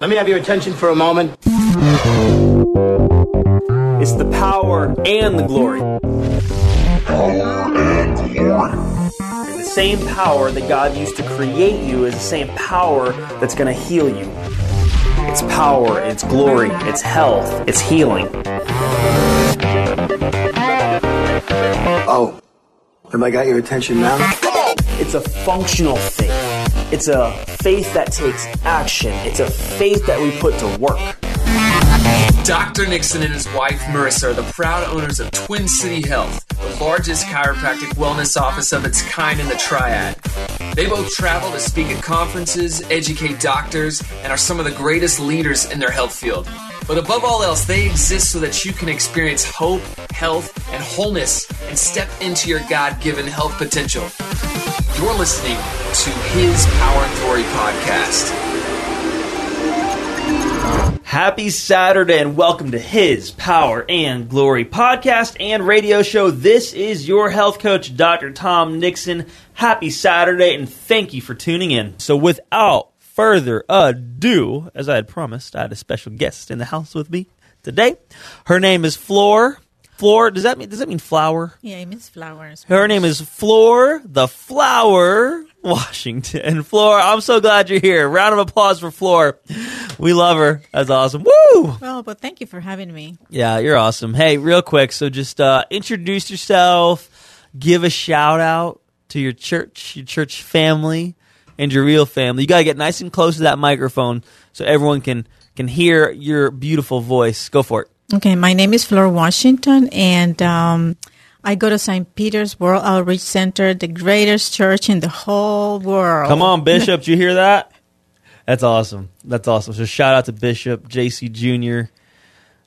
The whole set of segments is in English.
Let me have your attention for a moment. It's the power and the glory. Power and glory. The same power that God used to create you is the same power that's going to heal you. It's power, it's glory, it's health, it's healing. Oh, have I got your attention now? It's a functional faith. It's a faith that takes action. It's a faith that we put to work. Dr. Nixon and his wife Marissa are the proud owners of Twin City Health, the largest chiropractic wellness office of its kind in the Triad. They both travel to speak at conferences, educate doctors, and are some of the greatest leaders in their health field. But above all else, they exist so that you can experience hope, health, and wholeness and step into your God given health potential. You're listening to His Power and Glory podcast. Happy Saturday and welcome to his Power and Glory podcast and radio show. This is your health coach, Dr. Tom Nixon. Happy Saturday and thank you for tuning in. So, without further ado, as I had promised, I had a special guest in the house with me today. Her name is Flor. Flor, does that mean does that mean flower? Yeah, it means flowers. Her name is Flor the Flower Washington. Flor, I'm so glad you're here. Round of applause for Flor. We love her. That's awesome. Woo! Well, but thank you for having me. Yeah, you're awesome. Hey, real quick, so just uh, introduce yourself, give a shout out to your church, your church family, and your real family. You gotta get nice and close to that microphone so everyone can can hear your beautiful voice. Go for it. Okay, my name is Flor Washington, and um, I go to St. Peter's World Outreach Center, the greatest church in the whole world. Come on, Bishop, did you hear that? That's awesome. That's awesome. So shout out to Bishop JC Jr.,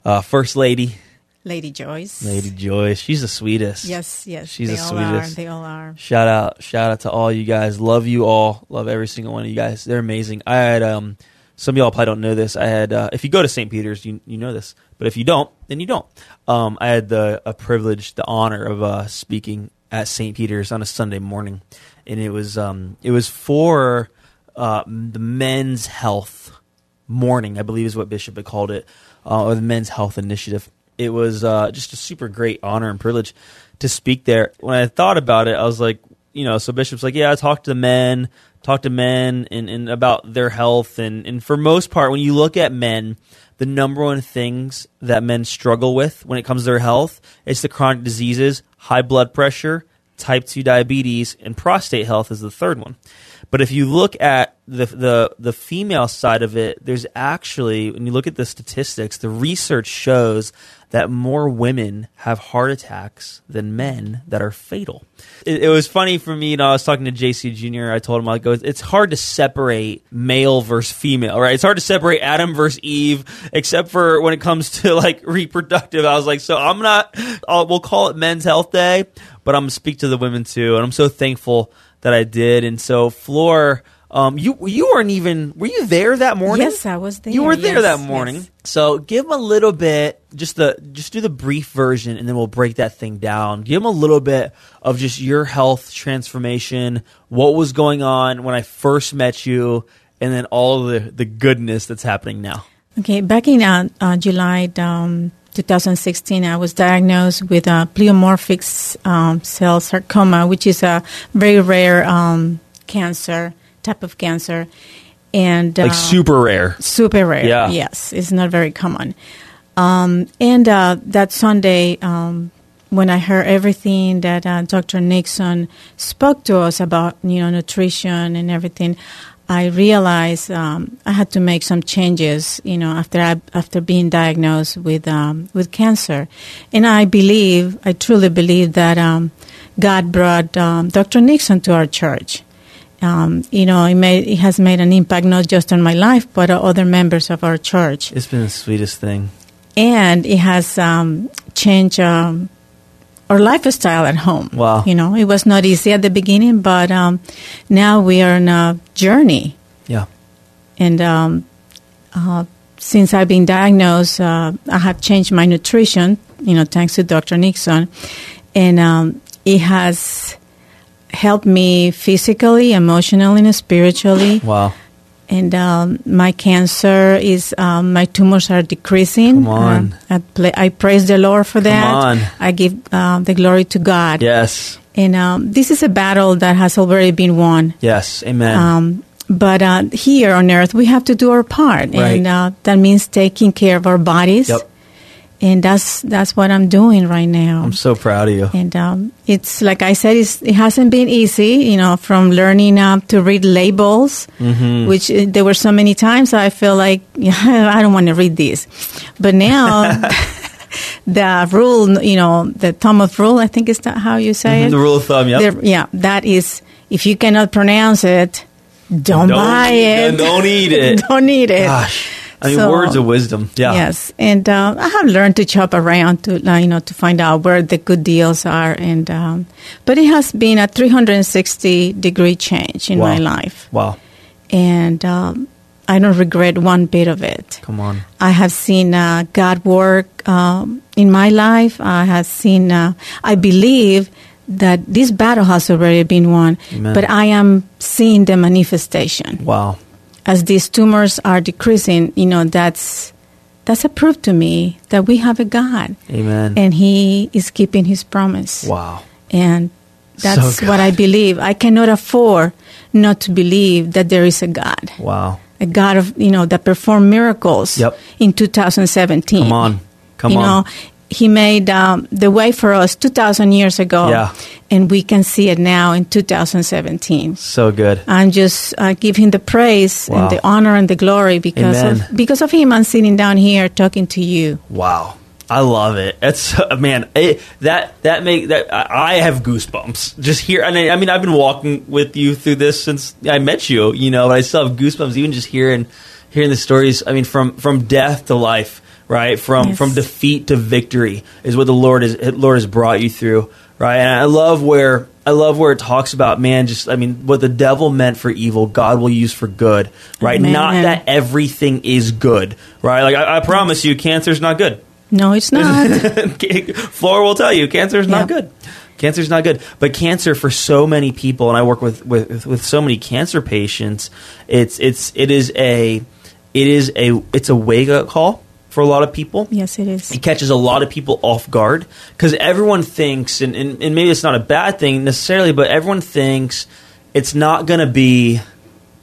uh, First Lady, Lady Joyce. Lady Joyce. She's the sweetest. Yes, yes. She's they the all sweetest. Are. They all are. Shout out, shout out to all you guys. Love you all. Love every single one of you guys. They're amazing. I had um, some of y'all probably don't know this. I had uh, if you go to St. Peter's, you you know this, but if you don't, then you don't. Um, I had the a privilege, the honor of uh, speaking at St. Peter's on a Sunday morning, and it was um, it was for uh, the men's health morning, I believe is what Bishop had called it, uh, or the men's health initiative. It was uh, just a super great honor and privilege to speak there. When I thought about it, I was like, you know, so Bishop's like, yeah, I talked to men, talk to men and, and about their health. And, and for most part, when you look at men, the number one things that men struggle with when it comes to their health is the chronic diseases, high blood pressure, type 2 diabetes, and prostate health is the third one. But if you look at the, the the female side of it, there's actually when you look at the statistics, the research shows that more women have heart attacks than men that are fatal. It, it was funny for me. You know, I was talking to JC Jr. I told him I go, it's hard to separate male versus female, right? It's hard to separate Adam versus Eve, except for when it comes to like reproductive. I was like, so I'm not. We'll call it Men's Health Day, but I'm gonna speak to the women too, and I'm so thankful that I did. And so, Flor, um, you you weren't even were you there that morning? Yes, I was there. You were there Yes, that morning. yes. So give them a little bit, just the just do the brief version, and then we'll break that thing down. Give them a little bit of just your health transformation, what was going on when I first met you, and then all of the the goodness that's happening now. Okay, back in uh, uh, July um, 2016, I was diagnosed with a pleomorphic um, cell sarcoma, which is a very rare um, cancer type of cancer, and Like uh, super rare. super rare. Yeah. Yes, it's not very common. Um, and uh, that Sunday, um, when I heard everything that uh, Dr. Nixon spoke to us about, you know, nutrition and everything, I realized um, I had to make some changes, you know, after I, after being diagnosed with um, with cancer, and I believe, I truly believe that um, God brought um, Dr. Nixon to our church. Um, you know, it, made, it has made an impact not just on my life, but other members of our church It's been the sweetest thing. and it has um, changed um, our lifestyle at home. Wow. You know, it was not easy at the beginning, but um, now we are on a journey. Yeah. And um, uh, since I've been diagnosed, uh, I have changed my nutrition, you know, thanks to Dr. Nixon. And um, it has helped me physically, emotionally, and spiritually. Wow. And um, my cancer is, um, my tumors are decreasing. Come on. Uh, I, I praise the Lord for that. Come on. I give uh, the glory to God. Yes. And um, this is a battle that has already been won. Yes. Amen. Um, but uh, here on earth, we have to do our part, Right. and uh, that means taking care of our bodies. Yep. And that's that's what I'm doing right now. I'm so proud of you. and um, it's like I said, it's, it hasn't been easy. You know, from learning uh, to read labels, Mm-hmm. which uh, there were so many times I feel like yeah, I don't want to read this, but now. The rule, you know, the Thomas rule, I think is that how you say it? The rule of thumb. Yep. There- yeah, that is, if you cannot pronounce it, don't, buy it. Don't eat it. don't eat it. Gosh. I mean, So- words of wisdom. Yeah. Yes, and uh, I have learned to shop around to uh, you know to find out where the good deals are, and um, but it has been a 360 degree change in my life, Wow. and um, I don't regret one bit of it. Come on. I have seen uh, God work um, in my life. I have seen. Uh, I believe that this battle has already been won, Amen. but I am seeing the manifestation Wow. As these tumors are decreasing. You know, that's that's a proof to me that we have a God, Amen. and He is keeping His promise. wow. And that's So what I believe. I cannot afford not to believe that there is a God Wow. a God of you know that performed miracles Yep. in 2017. Come on. Come you on. know, He made um, the way for us 2,000 years ago, Yeah. and we can see it now in 2017. So good. I'm just uh, give him the praise Wow. and the honor and the glory because Amen. of because of him. I'm sitting down here talking to you. Wow. I love it. It's man, it, that that make that I I have goosebumps just here. And I, I mean, I've been walking with you through this since I met you, you know. But I still have goosebumps even just hearing hearing the stories. I mean, from from death to life, right? From Yes. from defeat to victory is what the Lord is Lord has brought you through, right? And I love where I love where it talks about man. Just I mean, what the devil meant for evil, God will use for good, right? Amen. Not that everything is good, right? Like I, I promise you, cancer's not good. No, it's not. Flora will tell you cancer is not good. Cancer is not good, but cancer for so many people, and I work with, with with so many cancer patients. It's it's it is a it is a it's a wake up call for a lot of people. yes, it is. It catches a lot of people off guard because everyone thinks, and, and, and maybe it's not a bad thing necessarily, but everyone thinks it's not going to be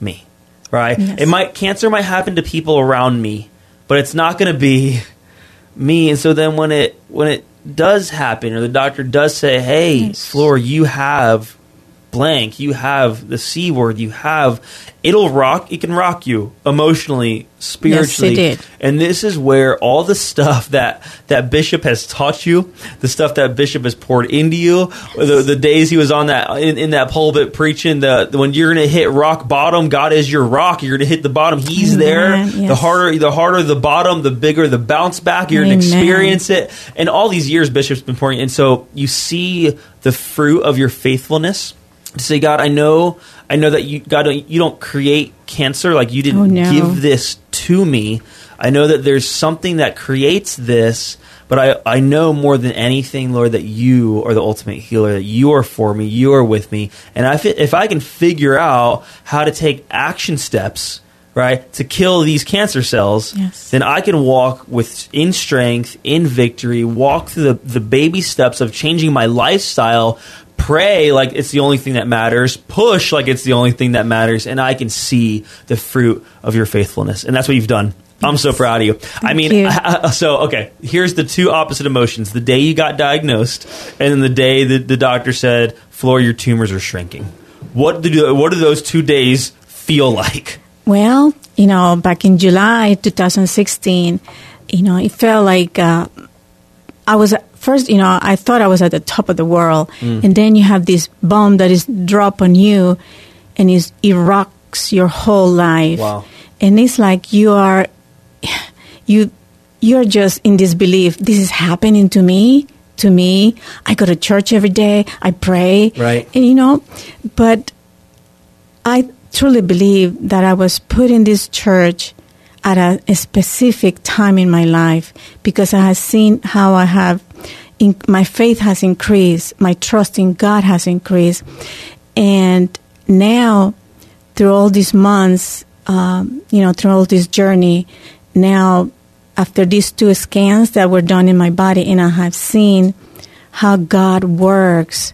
me, right? Yes. It might cancer might happen to people around me, but it's not going to be me. And so then when it when it does happen, or the doctor does say, "Hey, Yes. Flor, you have blank, you have the c word, you have," it'll rock. It can rock you emotionally, spiritually. did. And this is where all the stuff that that Bishop has taught you, the stuff that Bishop has poured into you, the, the days he was on that in, in that pulpit preaching, the, when you're going to hit rock bottom, God is your rock. You're going to hit the bottom. He's there. Amen. The harder the harder the bottom, the bigger the bounce back. You're going to experience it. And all these years, Bishop's been pouring. And so you see the fruit of your faithfulness. To say, God, I know, I know that you, God, you don't create cancer. Like you didn't Oh, no. give this to me. I know that there's something that creates this, but I, I know more than anything, Lord, that you are the ultimate healer, that you are for me, you are with me. And I, fi- if I can figure out how to take action steps, right, to kill these cancer cells, Yes. then I can walk with in strength, in victory, walk through the, the baby steps of changing my lifestyle, pray like it's the only thing that matters, push like it's the only thing that matters, and I can see the fruit of your faithfulness. And that's what you've done. I'm so proud of you. I mean, you. so okay, here's the two opposite emotions. The day you got diagnosed and then the day that the doctor said, "Flor, your tumors are shrinking." What do what do those two days feel like? Well, you know, back in July 2016, you know, it felt like uh, I was first, you know, I thought I was at the top of the world, Mm. and then you have this bomb that is dropped on you, and is, it rocks your whole life. Wow. And it's like you are, you, you're just in disbelief. This is happening to me. To me, I go to church every day. I pray. Right. And you know, but I truly believe that I was put in this church at a, a specific time in my life because I have seen how I have, in, my faith has increased, my trust in God has increased, and now through all these months, um, you know, through all this journey, now after these two scans that were done in my body, and I have seen how God works,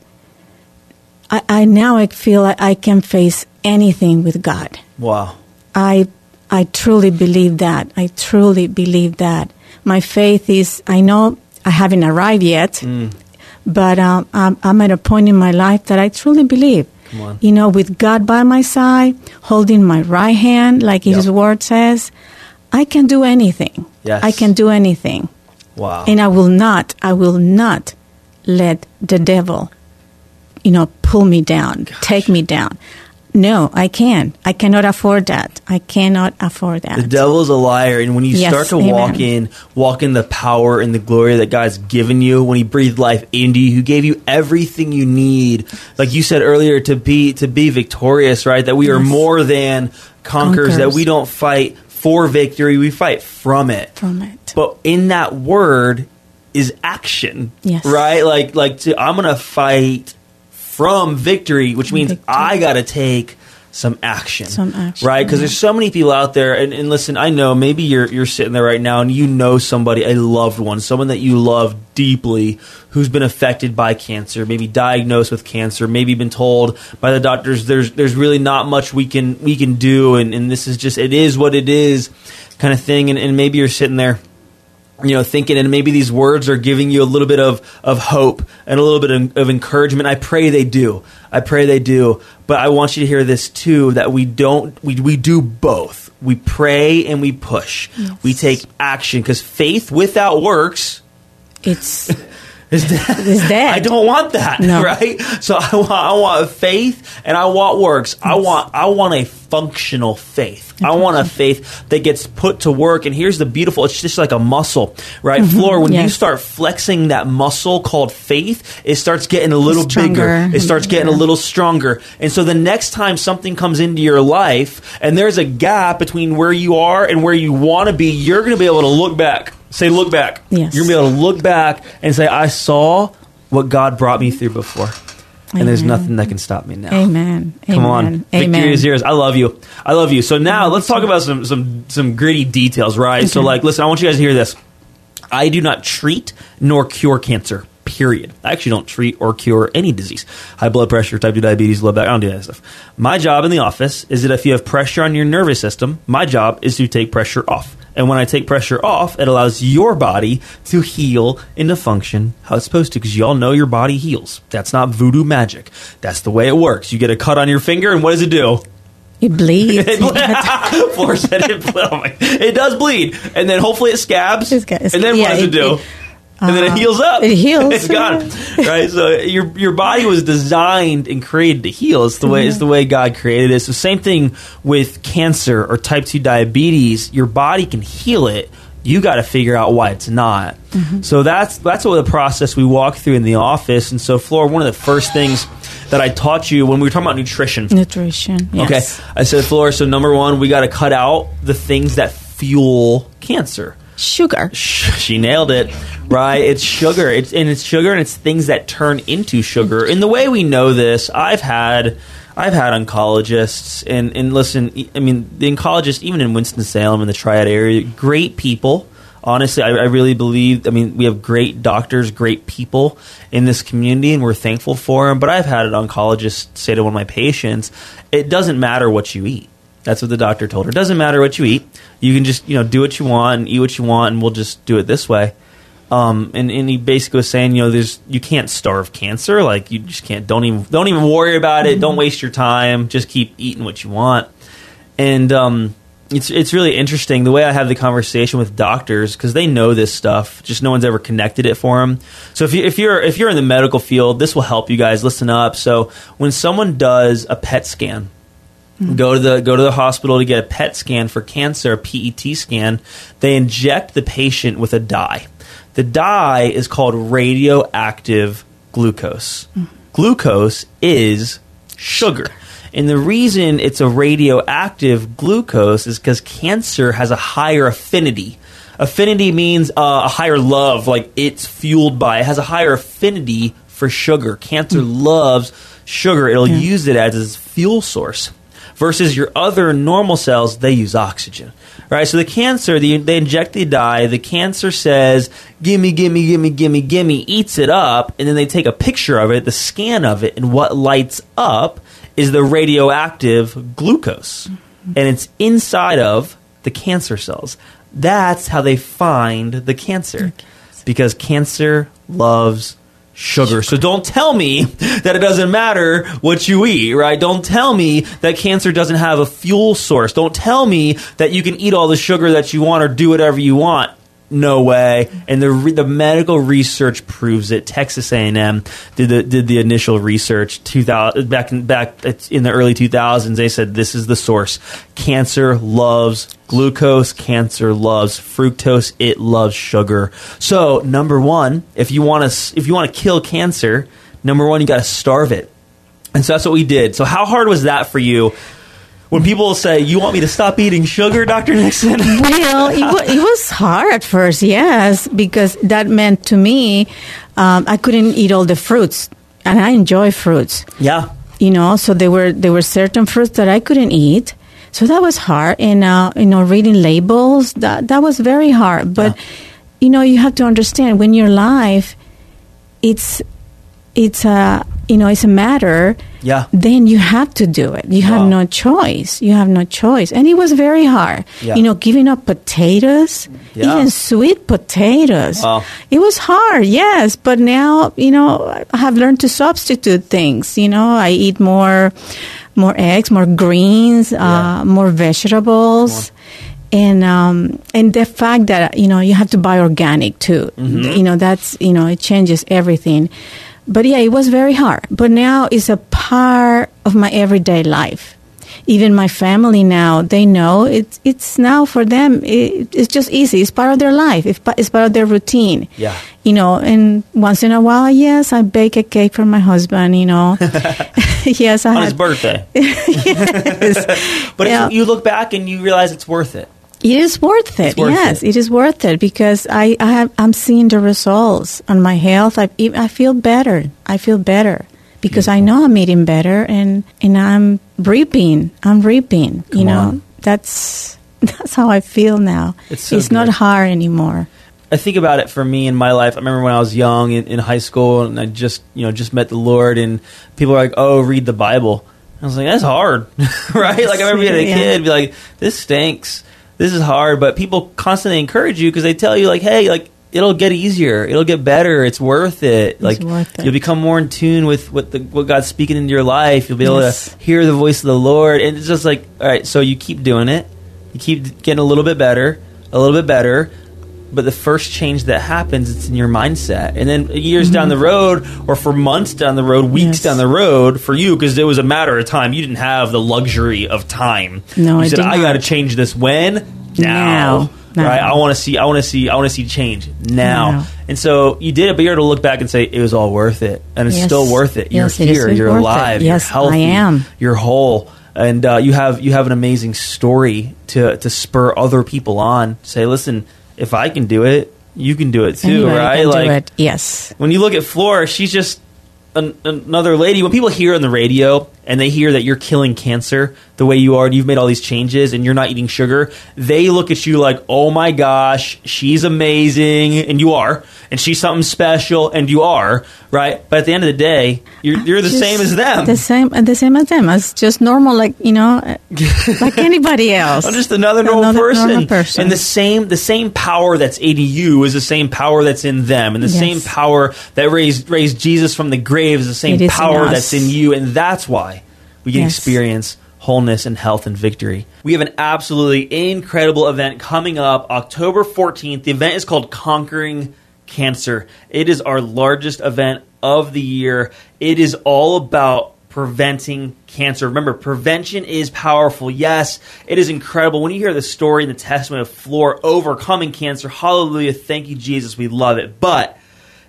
I, I now I feel like I can face anything with God. Wow. I I truly believe that. I truly believe that. My faith is. I know I haven't arrived yet, Mm. but um, I'm, I'm at a point in my life that I truly believe. You know, with God by my side, holding my right hand, like His Yep. Word says, I can do anything. Yes. I can do anything, Wow. and I will not. I will not let the devil, you know, pull me down, take me down. No, I can't. I cannot afford that. I cannot afford that. The devil's a liar, and when you Yes, start to amen. walk in, walk in the power and the glory that God's given you, when He breathed life into you, who gave you everything you need, like you said earlier, to be to be victorious, right? That we are more than conquerors. That we don't fight for victory, we fight from it. from it. But in that word is action, Yes. right? Like like to, I'm gonna fight from victory, which means Victory. I got to take some action, Some action, right? Because yeah. there's so many people out there, and, and listen, I know maybe you're you're sitting there right now, and you know somebody, a loved one, someone that you love deeply, who's been affected by cancer, maybe diagnosed with cancer, maybe been told by the doctors there's there's really not much we can we can do, and, and this is just it is what it is, kind of thing, and, and maybe you're sitting there you know, thinking, and maybe these words are giving you a little bit of, of hope and a little bit of, of encouragement. I pray they do. I pray they do. But I want you to hear this too: that we don't, we we do both. We pray and we push. We take action because faith without works It's is dead. It's dead. I don't want that, No. right? So I want, I want faith and I want works. I want, I want a functional faith. I want a faith that gets put to work. And here's the beautiful: it's just like a muscle, right? Mm-hmm. Flor. When you start flexing that muscle called faith, it starts getting a little bigger. It mm-hmm. starts getting a little stronger. And so the next time something comes into your life, and there's a gap between where you are and where you want to be, you're going to be able to look back. Say, look back. Yes. You're going to be able to look back and say, I saw what God brought me through before. And there's nothing that can stop me now. Amen. Come Amen. on, Amen. victory is yours. I love you. I love you. So now let's talk about some some some gritty details, right? So like, listen, I want you guys to hear this. I do not treat nor cure cancer. Period. I actually don't treat or cure any disease. High blood pressure, type 2 diabetes, low back. I don't do that stuff. My job in the office is that if you have pressure on your nervous system, my job is to take pressure off. And when I take pressure off, it allows your body to heal and to function how it's supposed to. Because y'all know your body heals. That's not voodoo magic. That's the way it works. You get a cut on your finger, and what does it do? It bleeds. Flor said it, oh my- it does bleed, and then hopefully it scabs, it's- and then yeah, what does it, it- do? it- and then it uh, heals up. it heals. it's gone. right. So your your body was designed and created to heal. It's the way it's the way God created it. So same thing with cancer or type two diabetes. Your body can heal it. You got to figure out why it's not. Mm-hmm. So that's that's what the process we walk through in the office. And so, Flora, one of the first things that I taught you when we were talking about nutrition. Nutrition. Yes. Okay. I said, Flora, so number one, we got to cut out the things that fuel cancer. Sugar. She nailed it, right? It's sugar. It's and it's sugar, and it's things that turn into sugar. And the way we know this, I've had, I've had oncologists, and and listen, I mean, the oncologists, even in Winston Salem in the Triad area, great people. Honestly, I, I really believe. I mean, we have great doctors, great people in this community, and we're thankful for them. But I've had an oncologist say to one of my patients, "It doesn't matter what you eat." That's what the doctor told her. It doesn't matter what you eat. You can just you know do what you want and eat what you want, and we'll just do it this way. Um, and, and he basically was saying, you know, there's you can't starve cancer. Like you just can't. Don't even don't even worry about it. Don't waste your time. Just keep eating what you want. And um, it's it's really interesting the way I have the conversation with doctors because they know this stuff. Just no one's ever connected it for them. So if you if you're if you're in the medical field, this will help you guys. Listen up. So when someone does a PET scan, Mm-hmm. go to the go to the hospital to get a PET scan for cancer, a PET scan. They inject the patient with a dye. The dye is called radioactive glucose. Mm. Glucose is sugar. And the reason it's a radioactive glucose is because cancer has a higher affinity. Affinity means uh, a higher love, like it's fueled by. It has a higher affinity for sugar. Cancer mm. loves sugar. It'll use it as its fuel source. Versus your other normal cells, they use oxygen. Right? So the cancer, the, they inject the dye, the cancer says, gimme, gimme, gimme, gimme, gimme, eats it up, and then they take a picture of it, the scan of it, and what lights up is the radioactive glucose. And it's inside of the cancer cells. That's how they find the cancer. Because cancer loves sugar. So don't tell me that it doesn't matter what you eat, right? Don't tell me that cancer doesn't have a fuel source. Don't tell me that you can eat all the sugar that you want or do whatever you want. No way. And the re- the medical research proves it. Texas A&M did the did the initial research 2000 back in back in the early 2000s. They said this is the source. Cancer loves glucose. Cancer loves fructose. It loves sugar. So number one, if you want to if you want to kill cancer, number one you got to starve it. And so that's what we did. So how hard was that for you? When people say, "You want me to stop eating sugar, Doctor Nixon?" well, it, wa- it was hard at first, yes, because that meant to me um, I couldn't eat all the fruits, and I enjoy fruits. yeah. You know, so there were there were certain fruits that I couldn't eat, so that was hard. And uh, you know, reading labels that that was very hard. But you know, you have to understand when your life, it's it's a you know it's a matter Yeah. then you have to do it. You have no choice. You have no choice. And it was very hard. Yeah. You know, giving up potatoes, Yeah. even sweet potatoes. Wow. It was hard, yes. But now, you know, I have learned to substitute things. You know, I eat more, more eggs, more greens, uh, more vegetables. And um, and the fact that you know you have to buy organic too, Mm-hmm. you know that's you know it changes everything. But yeah, it was very hard. But now it's a part of my everyday life. Even my family now, they know it's it's now for them. It, it's just easy. It's part of their life. It's, part of their routine. Yeah. You know, and once in a while, yes, I bake a cake for my husband. You know, yes, I On had his birthday. yes. But Yeah. you look back and you realize it's worth it. It is worth it. Worth yes, it. it is worth it because I, I have I'm seeing the results on my health. I I feel better. I feel better because I know I'm eating better and and I'm reaping. I'm reaping. you know, on. that's that's how I feel now. It's so not hard anymore. I think about it for me in my life. I remember when I was young in, in high school and I just, you know, just met the Lord and people are like, "Oh, read the Bible." I was like, "That's hard." right? Like I remember being a Yeah. kid be like, "This stinks. This is hard." But people constantly encourage you because they tell you like, "Hey, like it'll get easier. It'll get better. It's worth it." like worth it. you'll become more in tune with what the what God's speaking into your life. You'll be able Yes. to hear the voice of the Lord and it's just like, "All right, so you keep doing it. You keep getting a little bit better, a little bit better." But the first change that happens it's in your mindset and then years down the road or for months down the road weeks Mm-hmm. Yes. down the road for you because it was a matter of time you didn't have the luxury of time No, you I said i got to change this when now, Now. Now. right i want to see i want to see i want to see change now. Now. and so you did it but you're able to look back and say it was all worth it and it's Yes. still worth it you're here you're alive Yes, you're healthy I am. you're whole and uh, you have you have an amazing story to to spur other people on say listen if i can do it you can do it too Anybody right can like do it. Yes. when you look at Flora, she's just an, another lady. When people hear on the radio and they hear that you're killing cancer the way you are, and you've made all these changes, and you're not eating sugar, they look at you like, "Oh my gosh, she's amazing," and you are, and she's something special, and you are, right? But at the end of the day, you're, you're the Just same as them. The same, the same as them. As just normal, like you know, like anybody else. I'm just another normal, Another person. normal person. And the same the same power that's in you is the same power that's in them. And the Yes. same power that raised raised Jesus from the grave is the same power that's in you. And that's why we can Yes. experience wholeness and health and victory. We have an absolutely incredible event coming up October 14th. The event is called Conquering Cancer. It is our largest event of the year. It is all about preventing cancer. Remember, prevention is powerful. Yes, it is incredible. When you hear the story and the testimony of Flor overcoming cancer, hallelujah, thank you, Jesus, we love it. But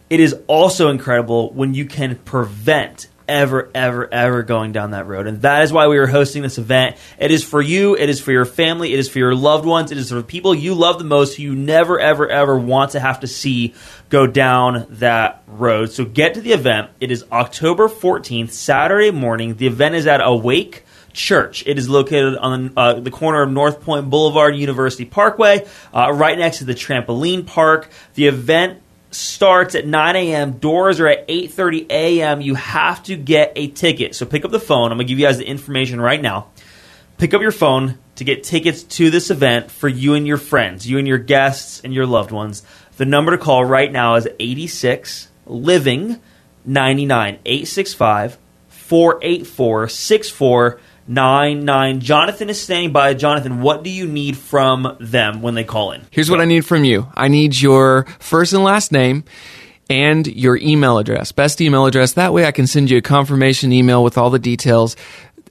it is also incredible when you can prevent ever, ever, ever going down that road. And that is why we are hosting this event. It is for you, it is for your family, it is for your loved ones, it is for the people you love the most who you never, ever, ever want to have to see go down that road. So get to the event. It is October 14th, Saturday morning. The event is at Awake Church. It is located on uh, the corner of North Point Boulevard, University Parkway, uh, right next to the trampoline park. The event starts at 9 a.m. Doors are at 8:30 a.m. You have to get a ticket. So pick up the phone. I'm gonna give you guys the information right now. Pick up your phone to get tickets to this event for you and your friends, you and your guests and your loved ones. The number to call right now is 86 living 99 865 484 6499. Jonathan is standing by. Jonathan, what do you need from them when they call in? Here's what I need from you I need your first and last name and your email address, best email address. That way I can send you a confirmation email with all the details.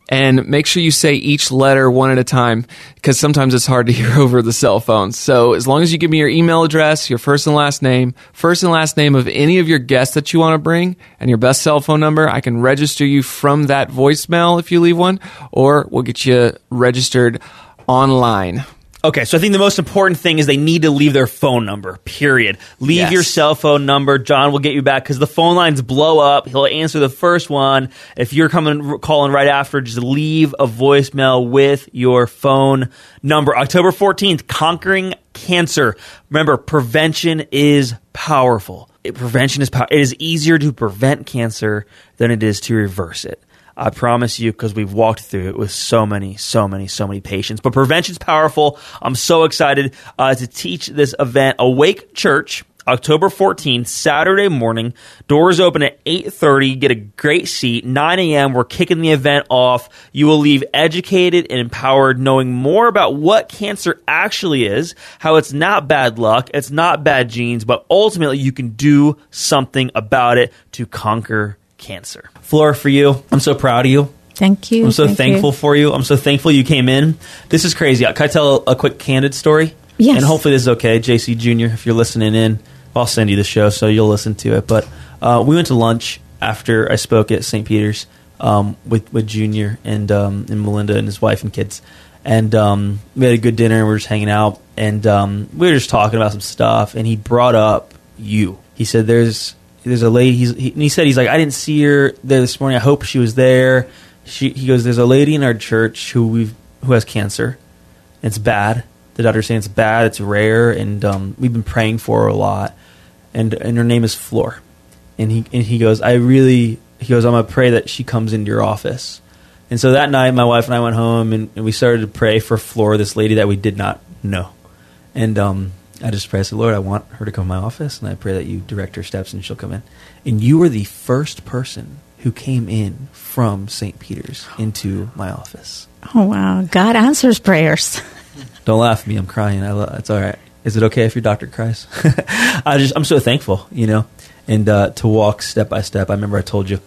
And make sure you say each letter one at a time because sometimes it's hard to hear over the cell phone. So, as long as you give me your email address, your first and last name, first and last name of any of your guests that you want to bring, and your best cell phone number, I can register you from that voicemail if you leave one, or we'll get you registered online. Okay, so I think the most important thing is they need to leave their phone number, period. Leave Yes. your cell phone number. John will get you back because the phone lines blow up. He'll answer the first one. If you're coming calling right after, just leave a voicemail with your phone number. October 14th, Conquering Cancer. Remember, prevention is powerful. It- prevention is power. It is easier to prevent cancer than it is to reverse it. I promise you, because we've walked through it with so many, so many, so many patients. But prevention's powerful. I'm so excited uh, to teach this event. Awake Church, October 14th, Saturday morning. Doors open at 8:30. Get a great seat. 9 a.m. We're kicking the event off. You will leave educated and empowered, knowing more about what cancer actually is, how it's not bad luck, it's not bad genes, but ultimately you can do something about it to conquer cancer. Flora, for you, I'm so proud of you. Thank you. I'm so thank thankful you. for you. I'm so thankful you came in. This is crazy. Can I tell a quick candid story? Yes. And hopefully this is okay, JC Jr. If you're listening in, I'll send you the show so you'll listen to it. But uh, we went to lunch after I spoke at St. Peter's um, with with Junior and um, and Melinda and his wife and kids, and um, we had a good dinner. and We were just hanging out, and um, we were just talking about some stuff. And he brought up you. He said, "There's there's a lady." He's, he, he said, "He's like I didn't see her there this morning. I hope she was there." She, he goes, "There's a lady in our church who we've who has cancer. It's bad. The doctor's saying it's bad. It's rare, and um, we've been praying for her a lot. And and her name is Flor. And he and he goes, I really. He goes, I'm gonna pray that she comes into your office. And so that night, my wife and I went home, and, and we started to pray for Flor, this lady that we did not know. And um, I just pray, I said, Lord, I want her to come to my office, and I pray that you direct her steps, and she'll come in. And you were the first person who came in from St. Peter's into my office. Oh wow, God answers prayers. Don't laugh at me. I'm crying. I lo- it's all right. Is it okay if your doctor cries? I just I'm so thankful, you know, and uh, to walk step by step. I remember I told you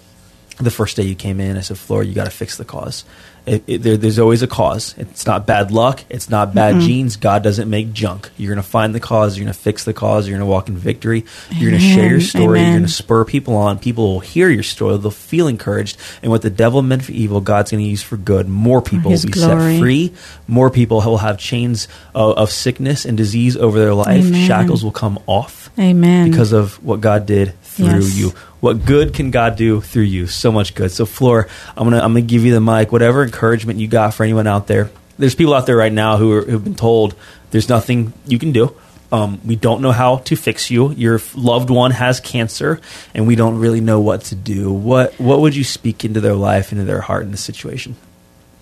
the first day you came in. I said, Flora, you got to fix the cause. It, it, there, there's always a cause. It's not bad luck. It's not bad mm-hmm. genes. God doesn't make junk. You're going to find the cause. You're going to fix the cause. You're going to walk in victory. You're going to share your Amen. story. You're going to spur people on. People will hear your story. They'll feel encouraged. And what the devil meant for evil, God's going to use for good. More people His will be glory. set free. More people will have chains of, of sickness and disease over their life. Amen. Shackles will come off Amen. because of what God did through Yes. you. What good can God do through you? So much good. So, Flor, I'm gonna I'm gonna give you the mic. Whatever encouragement you got for anyone out there. There's people out there right now who are, who've been told there's nothing you can do. Um, we don't know how to fix you. Your loved one has cancer, and we don't really know what to do. What What would you speak into their life, into their heart in this situation?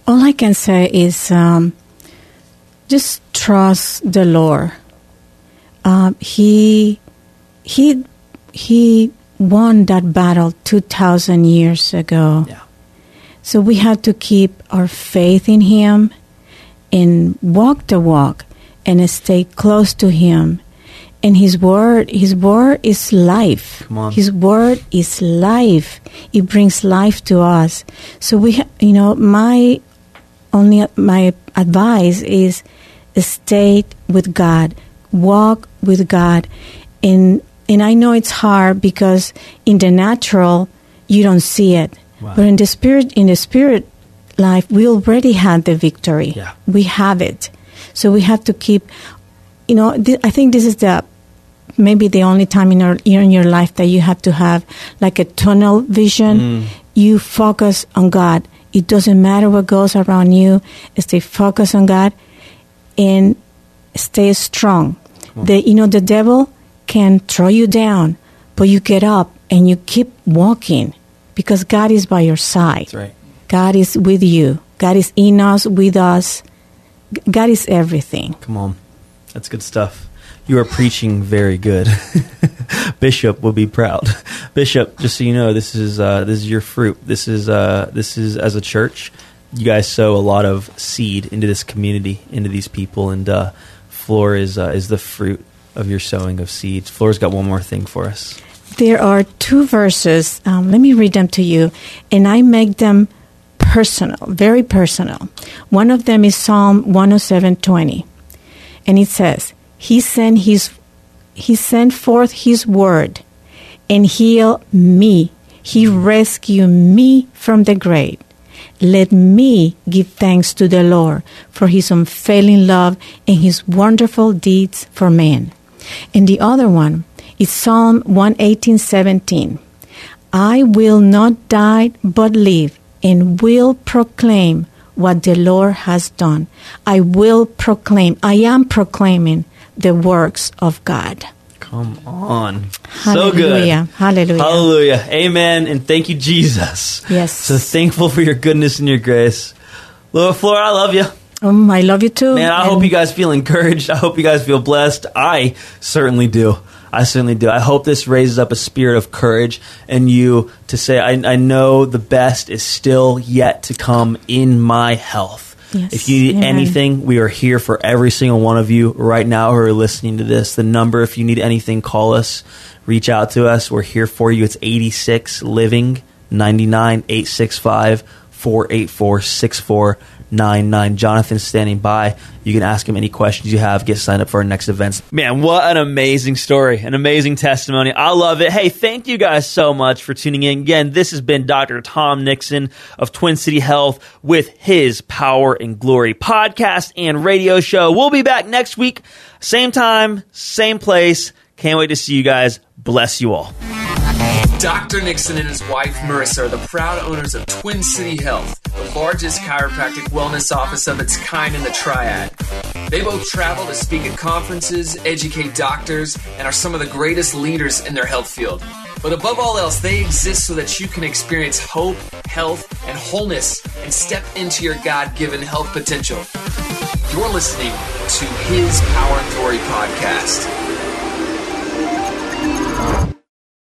All I can say is um, just trust the Lord. Um, he he he won that battle two thousand years ago. Yeah. So we have to keep our faith in Him and walk the walk and stay close to Him. And His Word, His Word is life. Come on. His Word is life. It brings life to us. So we, ha- you know, my only my advice is stay with God, walk with God, and and I know it's hard because in the natural you don't see it, Wow. but in the spirit, in the spirit life, we already had the victory. Yeah. We have it, so we have to keep. You know, th- I think this is the maybe the only time in your in your life that you have to have like a tunnel vision. Mm. You focus on God. It doesn't matter what goes around you. Stay focused on God and stay strong. The you know the devil can throw you down, but you get up and you keep walking because God is by your side. That's right. God is with you. God is in us, with us. God is everything. Come on. That's good stuff. You are preaching very good. Bishop will be proud. Bishop, just so you know, this is uh, this is your fruit. This is uh, this is as a church, you guys sow a lot of seed into this community, into these people, and uh, Flor is uh, is the fruit of your sowing of seeds. Flor's got one more thing for us. There are two verses. Um, let me read them to you, and I make them personal, very personal. One of them is Psalm 107:20, and it says, "He sent his, he sent forth his word, and healed me. He rescued me from the grave. Let me give thanks to the Lord for his unfailing love and his wonderful deeds for men." And the other one is Psalm 118:17. I will not die but live and will proclaim what the Lord has done. I will proclaim, I am proclaiming the works of God. Come on. So good. Hallelujah. Hallelujah. Hallelujah. Amen. And thank you, Jesus. Yes. So thankful for your goodness and your grace. Lord Flora, I love you. Um, I love you too. Man, I And hope you guys feel encouraged. I hope you guys feel blessed. I certainly do. I certainly do. I hope this raises up a spirit of courage in you to say, I, I know the best is still yet to come in my health. Yes. If you need Amen. anything, we are here for every single one of you right now who are listening to this. The number, if you need anything, call us, reach out to us. We're here for you. It's 86 Living 99 865 484 6499. Jonathan's standing by. You can ask him any questions you have. Get signed up for our next events. Man, what an amazing story, an amazing testimony. I love it. Hey, thank you guys so much for tuning in. Again, this has been Dr. Tom Nixon of Twin City Health with his Power and Glory podcast and radio show. We'll be back next week, same time, same place. Can't wait to see you guys. Bless you all. Dr. Nixon and his wife Marissa are the proud owners of Twin City Health, the largest chiropractic wellness office of its kind in the Triad. They both travel to speak at conferences, educate doctors, and are some of the greatest leaders in their health field. But above all else, they exist so that you can experience hope, health, and wholeness and step into your God given health potential. You're listening to his Power and Glory podcast.